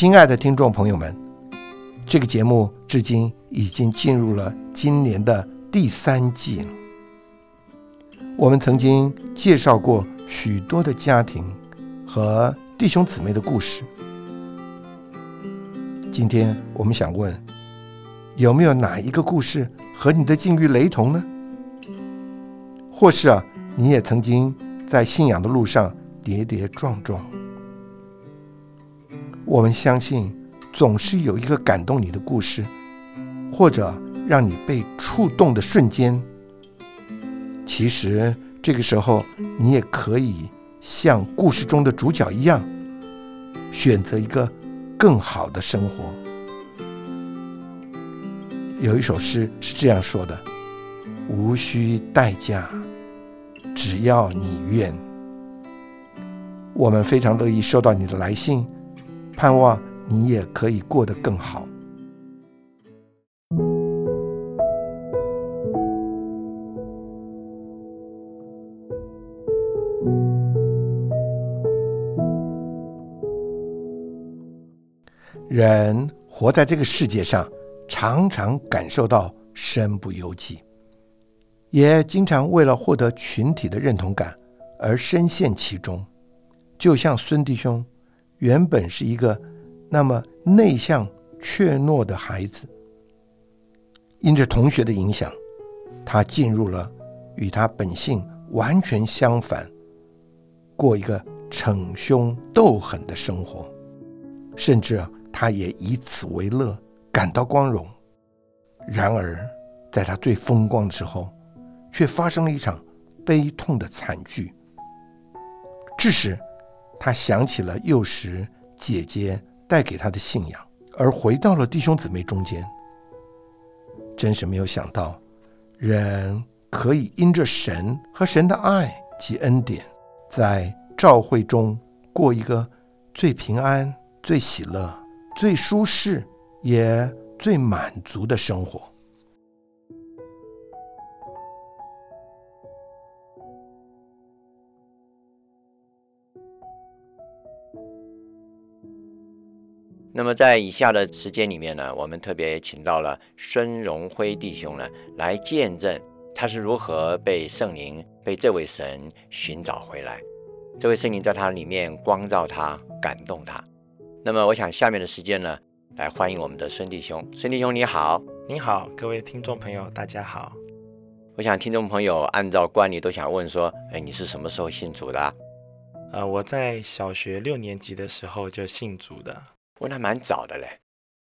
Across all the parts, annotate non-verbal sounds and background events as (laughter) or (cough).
亲爱的听众朋友们，这个节目至今已经进入了今年的第三季了。我们曾经介绍过许多的家庭和弟兄姊妹的故事。今天我们想问，有没有哪一个故事和你的境遇雷同呢？或是啊，你也曾经在信仰的路上跌跌撞撞？我们相信，总是有一个感动你的故事，或者让你被触动的瞬间。其实这个时候，你也可以像故事中的主角一样，选择一个更好的生活。有一首诗是这样说的：“无需代价，只要你愿。”我们非常乐意收到你的来信。盼望你也可以过得更好。人活在这个世界上，常常感受到身不由己，也经常为了获得群体的认同感而深陷其中，就像孙弟兄。原本是一个那么内向怯懦的孩子，因着同学的影响，他进入了与他本性完全相反、过一个逞凶斗狠的生活，甚至他也以此为乐，感到光荣。然而，在他最风光的时候，却发生了一场悲痛的惨剧，致使。他想起了幼时姐姐带给他的信仰，而回到了弟兄姊妹中间。真是没有想到，人可以因着神和神的爱及恩典，在教会中过一个最平安、最喜乐、最舒适也最满足的生活。那么在以下的时间里面呢，我们特别请到了孙荣辉弟兄呢，来见证他是如何被圣灵、被这位神寻找回来。这位圣灵在他里面光照他、感动他。那么我想下面的时间呢，来欢迎我们的孙弟兄。孙弟兄你好，你好，各位听众朋友大家好。我想听众朋友按照惯例都想问说，哎，你是什么时候信主的？呃，我在小学六年级的时候就信主的。问还蛮早的嘞，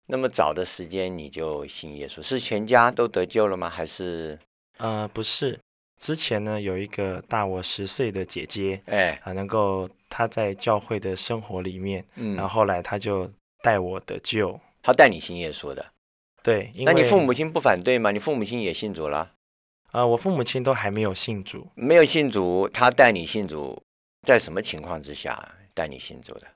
那么早的时间你就信耶稣，是全家都得救了吗？还是？呃，不是，之前呢有一个大我十岁的姐姐，哎，啊，能够她在教会的生活里面，嗯，然后后来她就带我得救，她带你信耶稣的，对，那你父母亲不反对吗？你父母亲也信主了？啊，我父母亲都还没有信主，没有信主，他带你信主，在什么情况之下带你信主的？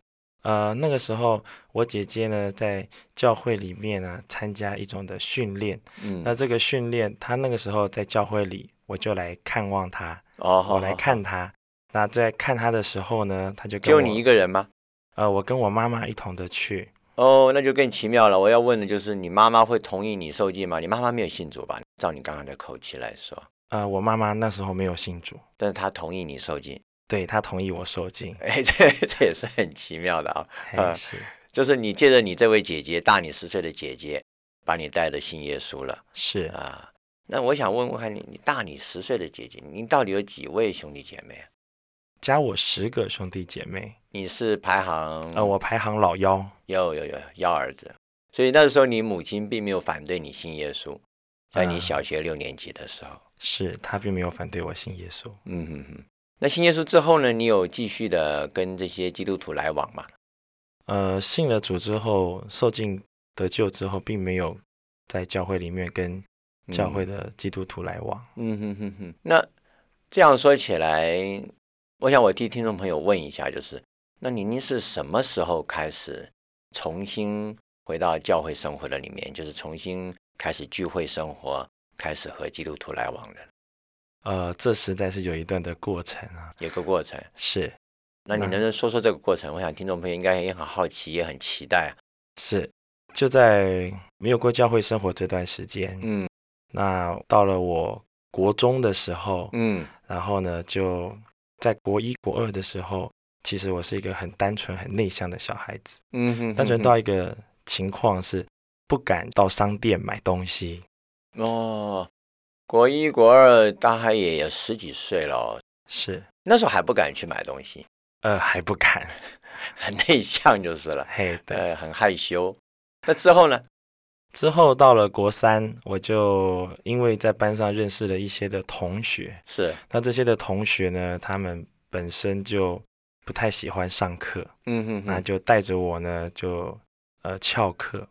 呃，那个时候我姐姐呢在教会里面呢参加一种的训练，嗯，那这个训练她那个时候在教会里，我就来看望她，哦，我来看她。那在看她的时候呢，她就只有你一个人吗？呃，我跟我妈妈一同的去。哦，那就更奇妙了。我要问的就是，你妈妈会同意你受戒吗？你妈妈没有信主吧？照你刚刚的口气来说，呃，我妈妈那时候没有信主，但是她同意你受戒。对他同意我受精，(laughs) 哎，这 (laughs) 这也是很奇妙的啊。是，就是你借着你这位姐姐大你十岁的姐姐，把你带的信耶稣了。是啊，那我想问问看你，你大你十岁的姐姐，你到底有几位兄弟姐妹啊？加我十个兄弟姐妹。你是排行？呃，我排行老幺。有有有幺儿子，所以那时候你母亲并没有反对你信耶稣，在你小学六年级的时候，是她并没有反对我信耶稣。嗯哼哼。那信耶稣之后呢？你有继续的跟这些基督徒来往吗？呃，信了主之后，受尽得救之后，并没有在教会里面跟教会的基督徒来往。嗯哼哼哼。那这样说起来，我想我替听众朋友问一下，就是，那您是什么时候开始重新回到教会生活的里面？就是重新开始聚会生活，开始和基督徒来往的？呃，这实在是有一段的过程啊，有个过程是。那你能不能说说这个过程？我想听众朋友应该也很好奇，也很期待。是，就在没有过教会生活这段时间，嗯，那到了我国中的时候，嗯，然后呢，就在国一、国二的时候，其实我是一个很单纯、很内向的小孩子，嗯哼，单纯到一个情况是不敢到商店买东西。哦，国一、国二大概也有十几岁了，是那时候还不敢去买东西，呃，还不敢。很 (laughs) 内向就是了，嘿，对，很害羞。那之后呢？之后到了国三，我就因为在班上认识了一些的同学，是。那这些的同学呢，他们本身就不太喜欢上课，嗯哼，那就带着我呢，就呃翘课，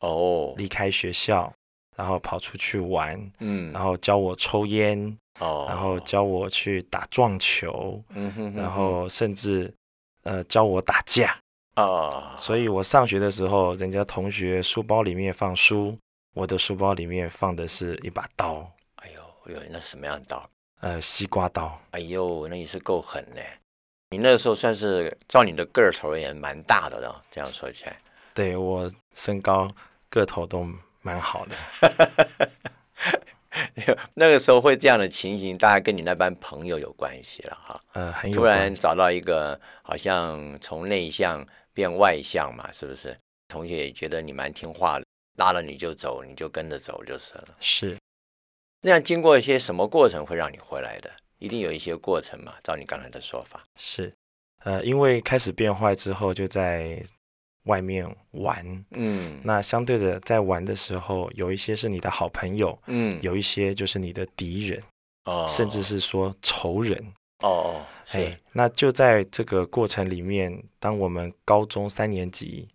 哦，离开学校，然后跑出去玩，嗯，然后教我抽烟，哦，然后教我去打撞球，嗯哼，然后甚至。呃，教我打架啊，所以我上学的时候，人家同学书包里面放书，我的书包里面放的是一把刀。哎呦，哎呦，那什么样的刀？呃，西瓜刀。哎呦，那也是够狠的。你那时候算是照你的个头而言蛮大的了，这样说起来。对我身高个头都蛮好的。(laughs) 那个时候会这样的情形，大概跟你那班朋友有关系了哈。呃，突然找到一个好像从内向变外向嘛，是不是？同学也觉得你蛮听话的，拉了你就走，你就跟着走就是了。是，这样经过一些什么过程会让你回来的？一定有一些过程嘛？照你刚才的说法。是，呃，因为开始变坏之后，就在。外面玩，嗯，那相对的，在玩的时候，有一些是你的好朋友，嗯，有一些就是你的敌人，哦，甚至是说仇人，哦哦，哎，那就在这个过程里面，当我们高中三年级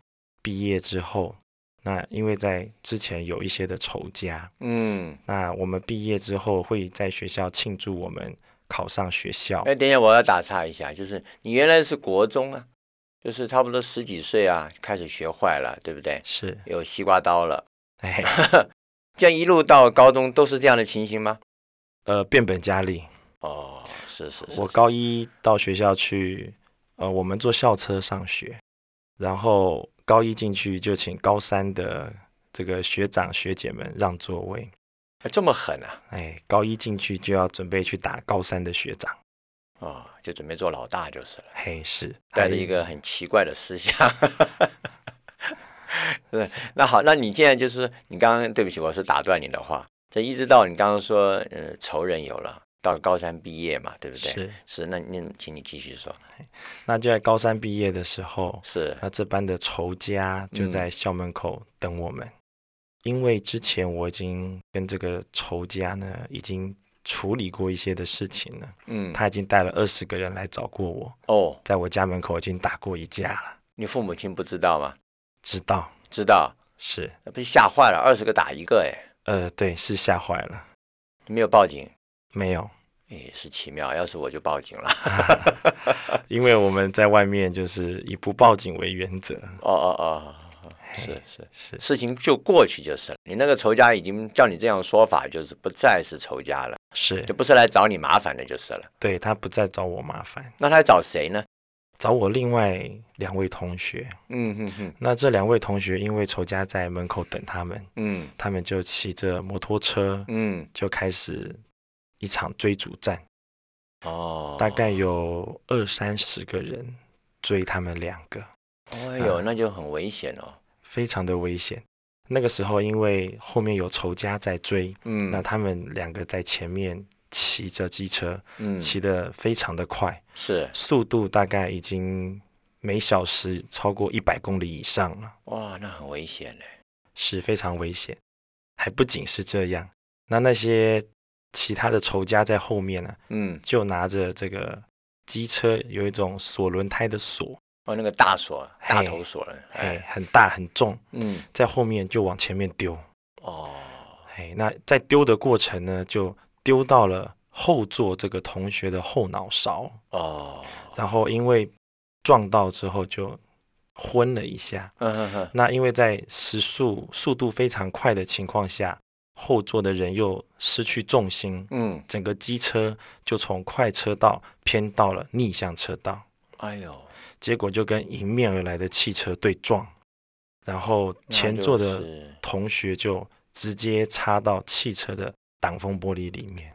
毕业之后，那因为在之前有一些的仇家，嗯，那我们毕业之后会在学校庆祝我们考上学校。哎，等一下，我要打岔一下，就是你原来是国中啊。就是差不多十几岁啊，开始学坏了，对不对？是有西瓜刀了。(laughs) 哎，这样一路到高中都是这样的情形吗？呃，变本加厉。哦，是是是。我高一到学校去，呃，我们坐校车上学，然后高一进去就请高三的这个学长学姐们让座位。这么狠啊！哎，高一进去就要准备去打高三的学长。哦，就准备做老大就是了。嘿，是带着一个很奇怪的思想。(laughs) 对，那好，那你现在就是你刚刚对不起，我是打断你的话。这一直到你刚刚说，呃，仇人有了，到高三毕业嘛，对不对？是是，那那请你继续说。那就在高三毕业的时候，是那这班的仇家就在校门口等我们，因为之前我已经跟这个仇家呢已经。处理过一些的事情了，嗯，他已经带了二十个人来找过我，哦，在我家门口已经打过一架了。你父母亲不知道吗？知道，知道，是，那不是吓坏了，二十个打一个，哎，呃，对，是吓坏了。没有报警？没有，也是奇妙，要是我就报警了，(laughs) 因为我们在外面就是以不报警为原则。哦哦哦。是是是，事情就过去就是了。你那个仇家已经叫你这样说法，就是不再是仇家了，是就不是来找你麻烦的，就是了。对他不再找我麻烦，那他来找谁呢？找我另外两位同学。嗯哼哼。那这两位同学因为仇家在门口等他们，嗯，他们就骑着摩托车，嗯，就开始一场追逐战。哦，大概有二三十个人追他们两个。哎呦，那就很危险哦。非常的危险。那个时候，因为后面有仇家在追，嗯，那他们两个在前面骑着机车，嗯，骑得非常的快，是速度大概已经每小时超过一百公里以上了。哇，那很危险嘞，是非常危险。还不仅是这样，那那些其他的仇家在后面呢，嗯，就拿着这个机车有一种锁轮胎的锁。哦，那个大锁，大头锁了，哎，很大很重，嗯，在后面就往前面丢，哦，哎，那在丢的过程呢，就丢到了后座这个同学的后脑勺，哦，然后因为撞到之后就昏了一下，嗯哼哼，那因为在时速速度非常快的情况下，后座的人又失去重心，嗯，整个机车就从快车道偏到了逆向车道，哎呦。结果就跟迎面而来的汽车对撞，然后前座的同学就直接插到汽车的挡风玻璃里面。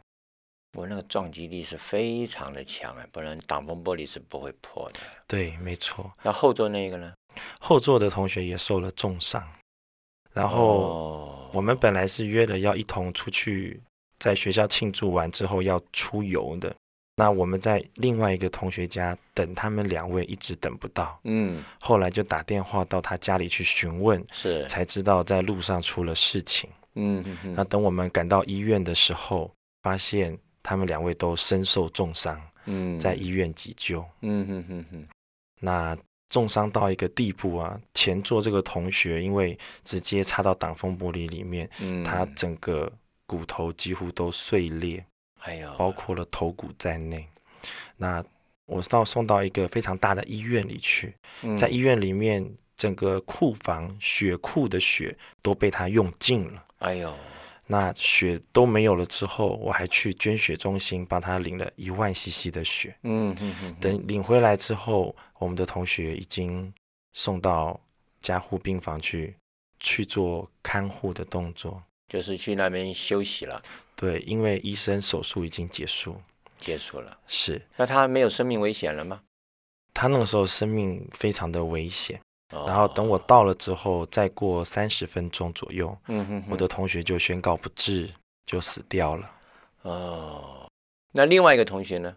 我那个撞击力是非常的强哎，不然挡风玻璃是不会破的。对，没错。那后座那个呢？后座的同学也受了重伤。然后我们本来是约了要一同出去，在学校庆祝完之后要出游的。那我们在另外一个同学家等他们两位，一直等不到。嗯。后来就打电话到他家里去询问，是才知道在路上出了事情。嗯。那等我们赶到医院的时候，发现。他们两位都身受重伤，嗯，在医院急救，嗯哼哼哼。那重伤到一个地步啊，前座这个同学因为直接插到挡风玻璃里面，嗯，他整个骨头几乎都碎裂，哎呦，包括了头骨在内。那我到送到一个非常大的医院里去，在医院里面，整个库房血库的血都被他用尽了，哎呦。那血都没有了之后，我还去捐血中心帮他领了一万 CC 的血。嗯嗯嗯。等领回来之后，我们的同学已经送到加护病房去去做看护的动作，就是去那边休息了。对，因为医生手术已经结束，结束了。是。那他没有生命危险了吗？他那个时候生命非常的危险。然后等我到了之后，再过三十分钟左右，嗯哼我的同学就宣告不治，就死掉了。哦，那另外一个同学呢？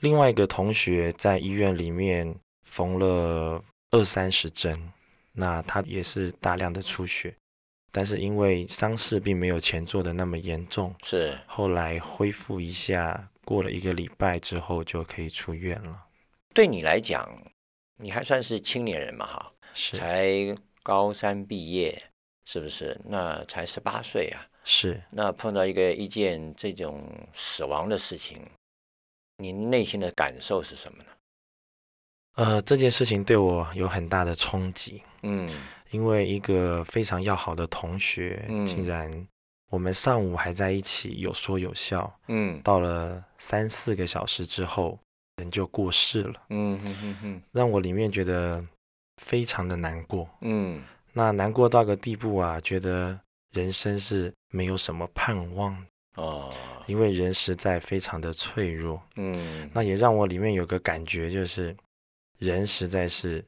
另外一个同学在医院里面缝了二三十针，那他也是大量的出血，但是因为伤势并没有前做的那么严重，是后来恢复一下，过了一个礼拜之后就可以出院了。对你来讲？你还算是青年人嘛，哈，是才高三毕业，是不是？那才十八岁啊，是。那碰到一个一件这种死亡的事情，您内心的感受是什么呢？呃，这件事情对我有很大的冲击，嗯，因为一个非常要好的同学，竟然我们上午还在一起有说有笑，嗯，到了三四个小时之后。人就过世了，嗯哼哼哼，让我里面觉得非常的难过，嗯，那难过到个地步啊，觉得人生是没有什么盼望哦，因为人实在非常的脆弱，嗯，那也让我里面有个感觉，就是人实在是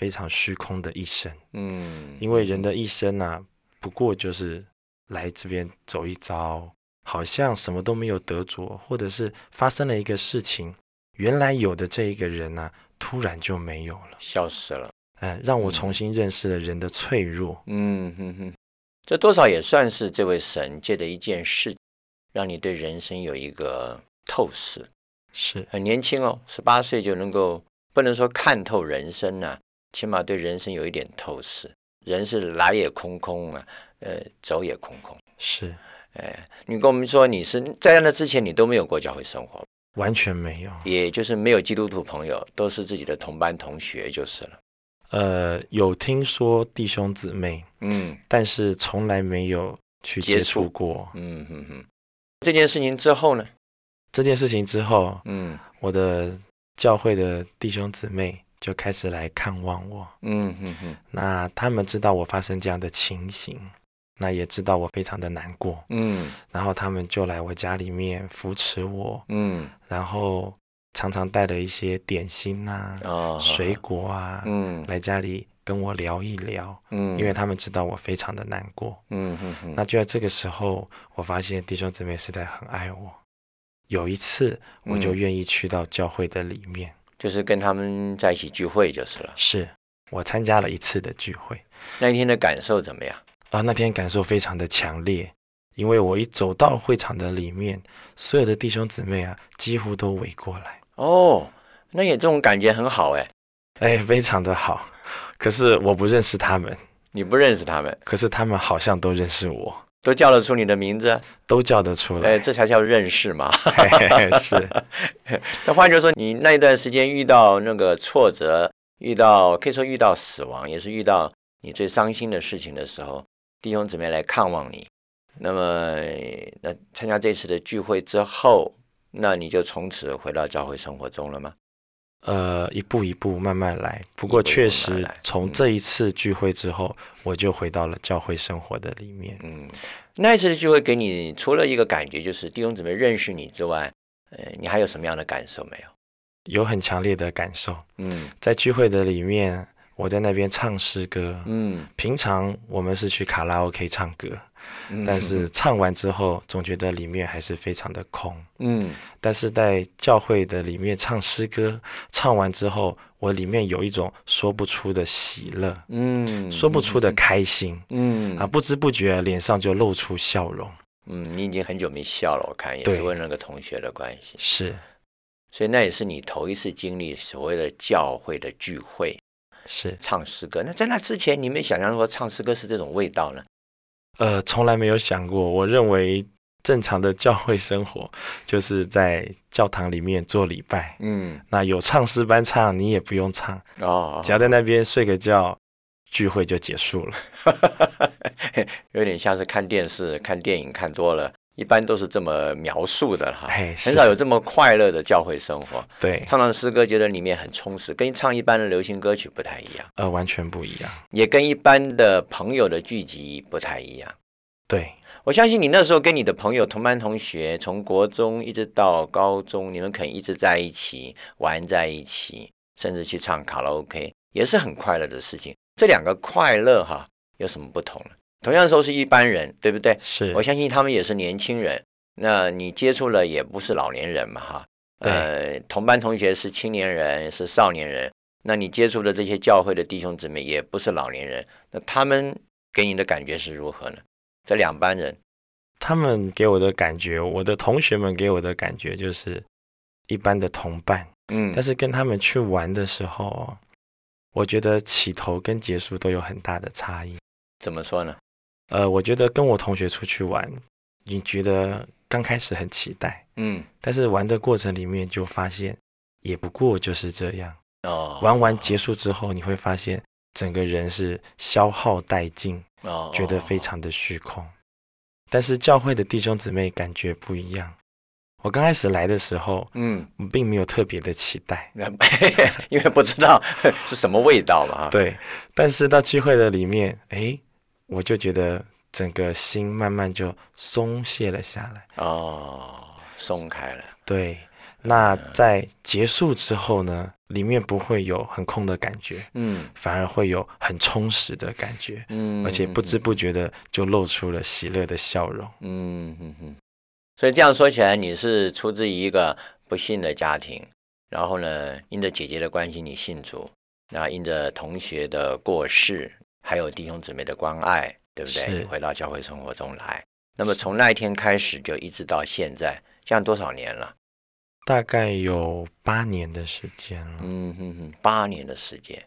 非常虚空的一生，嗯，因为人的一生呢，不过就是来这边走一遭，好像什么都没有得着，或者是发生了一个事情。原来有的这一个人呢，突然就没有了，消失了。嗯，让我重新认识了人的脆弱。嗯哼哼，这多少也算是这位神借的一件事，让你对人生有一个透视。是很年轻哦，十八岁就能够不能说看透人生呢，起码对人生有一点透视。人是来也空空啊，呃，走也空空。是，哎，你跟我们说，你是在那之前你都没有过教会生活。完全没有，也就是没有基督徒朋友，都是自己的同班同学就是了。呃，有听说弟兄姊妹，嗯，但是从来没有去接触过。嗯哼哼。这件事情之后呢？这件事情之后，嗯，我的教会的弟兄姊妹就开始来看望我。嗯哼哼。那他们知道我发生这样的情形。那也知道我非常的难过，嗯，然后他们就来我家里面扶持我，嗯，然后常常带了一些点心呐，水果啊，嗯，来家里跟我聊一聊，嗯，因为他们知道我非常的难过，嗯哼哼。那就在这个时候，我发现弟兄姊妹实在很爱我，有一次我就愿意去到教会的里面，就是跟他们在一起聚会就是了，是我参加了一次的聚会，那一天的感受怎么样？啊，那天感受非常的强烈，因为我一走到会场的里面，所有的弟兄姊妹啊，几乎都围过来。哦，那也这种感觉很好哎，哎，非常的好。可是我不认识他们，你不认识他们，可是他们好像都认识我，都叫得出你的名字，都叫得出来。哎，这才叫认识嘛。是。(laughs) 那换句话说，你那一段时间遇到那个挫折，遇到可以说遇到死亡，也是遇到你最伤心的事情的时候。弟兄姊妹来看望你，那么那参加这次的聚会之后，那你就从此回到教会生活中了吗？呃，一步一步慢慢来。不过确实，从这一次聚会之后，我就回到了教会生活的里面。嗯，那一次的聚会给你除了一个感觉，就是弟兄姊妹认识你之外，呃，你还有什么样的感受没有？有很强烈的感受。嗯，在聚会的里面，我在那边唱诗歌。嗯，平常我们是去卡拉 OK 唱歌。但是唱完之后，总觉得里面还是非常的空。嗯，但是在教会的里面唱诗歌，唱完之后，我里面有一种说不出的喜乐，嗯，说不出的开心，嗯，啊，不知不觉脸上就露出笑容。嗯，你已经很久没笑了，我看也是为那个同学的关系。是，所以那也是你头一次经历所谓的教会的聚会，是唱诗歌。那在那之前，你没想象说唱诗歌是这种味道呢？呃，从来没有想过。我认为正常的教会生活就是在教堂里面做礼拜。嗯，那有唱诗班唱，你也不用唱哦，只要在那边睡个觉，聚会就结束了。(laughs) 有点像是看电视、看电影看多了，一般都是这么描述的哈。很少有这么快乐的教会生活。对，唱唱诗歌觉得里面很充实，跟唱一般的流行歌曲不太一样。呃，完全不一样，也跟一般的朋友的聚集不太一样。对，我相信你那时候跟你的朋友、同班同学，从国中一直到高中，你们可能一直在一起玩在一起，甚至去唱卡拉 OK，也是很快乐的事情。这两个快乐哈有什么不同呢？同样都是一般人，对不对？是，我相信他们也是年轻人。那你接触了也不是老年人嘛，哈。呃，同班同学是青年人，是少年人。那你接触的这些教会的弟兄姊妹也不是老年人，那他们给你的感觉是如何呢？这两班人，他们给我的感觉，我的同学们给我的感觉就是一般的同伴，嗯，但是跟他们去玩的时候，我觉得起头跟结束都有很大的差异。怎么说呢？呃，我觉得跟我同学出去玩，你觉得刚开始很期待，嗯，但是玩的过程里面就发现，也不过就是这样。哦，玩完结束之后，你会发现整个人是消耗殆尽。哦，觉得非常的虚空，但是教会的弟兄姊妹感觉不一样。我刚开始来的时候，嗯，并没有特别的期待，(laughs) 因为不知道 (laughs) 是什么味道嘛。对，但是到聚会的里面，哎，我就觉得整个心慢慢就松懈了下来。哦，松开了。对。那在结束之后呢，里面不会有很空的感觉，嗯，反而会有很充实的感觉，嗯，而且不知不觉的就露出了喜乐的笑容，嗯哼哼。所以这样说起来，你是出自于一个不幸的家庭，然后呢，因着姐姐的关系你信主，那因着同学的过世，还有弟兄姊妹的关爱，对不对？回到教会生活中来，那么从那一天开始就一直到现在，这样多少年了？大概有八年的时间了。嗯哼哼，八年的时间。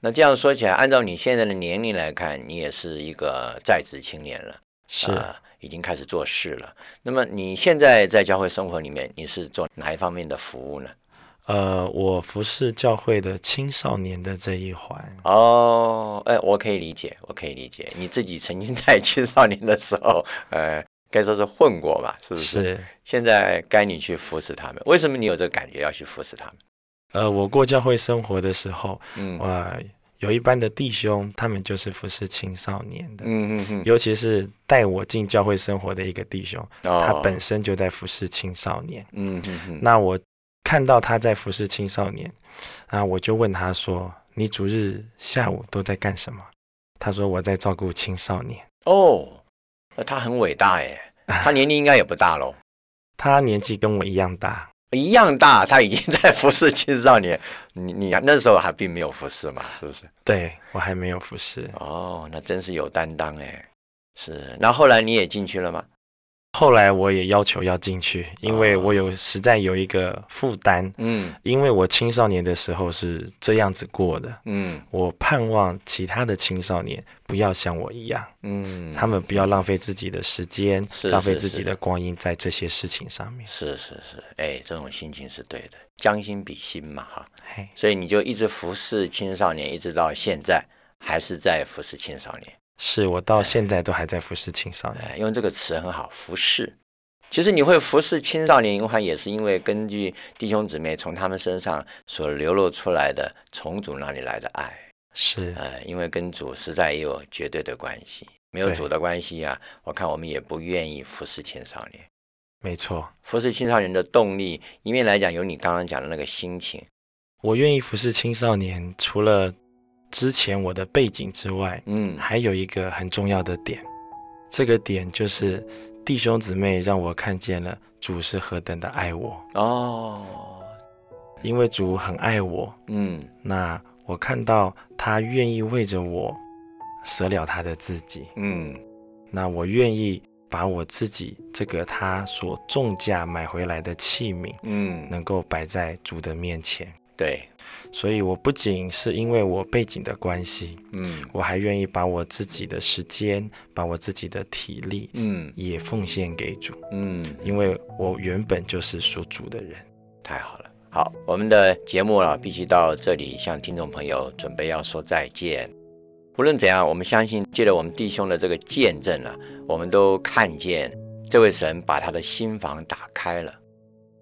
那这样说起来，按照你现在的年龄来看，你也是一个在职青年了，是已经开始做事了。那么你现在在教会生活里面，你是做哪一方面的服务呢？呃，我服侍教会的青少年的这一环。哦，哎，我可以理解，我可以理解。你自己曾经在青少年的时候，呃。该说是混过吧，是不是？是。现在该你去服侍他们，为什么你有这个感觉要去服侍他们？呃，我过教会生活的时候，嗯，哇，有一班的弟兄，他们就是服侍青少年的，嗯嗯嗯，尤其是带我进教会生活的一个弟兄，他本身就在服侍青少年，嗯嗯嗯。那我看到他在服侍青少年，啊我就问他说：“你主日下午都在干什么？”他说：“我在照顾青少年。”哦。那他很伟大耶，(laughs) 他年龄应该也不大喽。他年纪跟我一样大，一样大，他已经在服侍青少年。(laughs) 你你那时候还并没有服侍嘛，是不是？对我还没有服侍。哦，那真是有担当哎。是，那后来你也进去了吗？后来我也要求要进去，因为我有实在有一个负担，嗯，因为我青少年的时候是这样子过的，嗯，我盼望其他的青少年不要像我一样，嗯，他们不要浪费自己的时间，浪费自己的。光阴在这些事情上面。是是是，哎，这种心情是对的，将心比心嘛，哈，所以你就一直服侍青少年，一直到现在还是在服侍青少年。是我到现在都还在服侍青少年，用这个词很好，服侍，其实你会服侍青少年营还也是因为根据弟兄姊妹从他们身上所流露出来的从主那里来的爱，是，呃，因为跟主实在也有绝对的关系，没有主的关系啊，我看我们也不愿意服侍青少年。没错，服侍青少年的动力，一面来讲有你刚刚讲的那个心情，我愿意服侍青少年，除了之前我的背景之外，嗯，还有一个很重要的点，这个点就是。弟兄姊妹让我看见了主是何等的爱我。哦，因为主很爱我，嗯，那我看到他愿意为着我舍了他的自己，嗯，那我愿意把我自己这个他所重价买回来的器皿，嗯，能够摆在主的面前，对。所以我不仅是因为我背景的关系，嗯，我还愿意把我自己的时间，把我自己的体力，嗯，也奉献给主，嗯，因为我原本就是属主的人。太好了，好，我们的节目了，必须到这里向听众朋友准备要说再见。无论怎样，我们相信借着我们弟兄的这个见证啊，我们都看见这位神把他的心房打开了，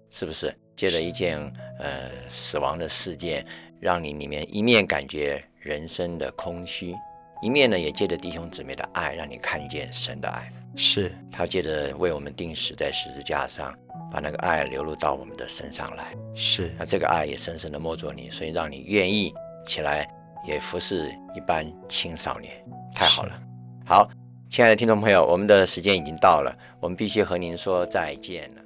是不是？借着一件呃死亡的事件，让你里面一面感觉人生的空虚，一面呢也借着弟兄姊妹的爱，让你看见神的爱。是他借着为我们定死在十字架上，把那个爱流露到我们的身上来。是那这个爱也深深的摸着你，所以让你愿意起来也服侍一般青少年。太好了，好，亲爱的听众朋友，我们的时间已经到了，我们必须和您说再见了。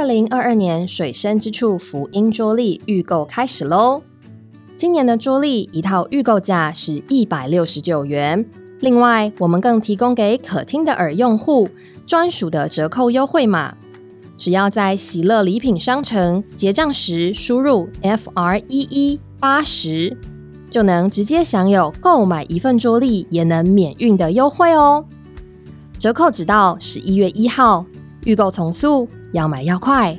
二零二二年水深之处福音桌历预购开始喽！今年的桌历一套预购价是一百六十九元，另外我们更提供给可听的耳用户专属的折扣优惠码，只要在喜乐礼品商城结账时输入 F R 一一八十，就能直接享有购买一份桌历也能免运的优惠哦！折扣只到十一月一号。预购从速，要买要快。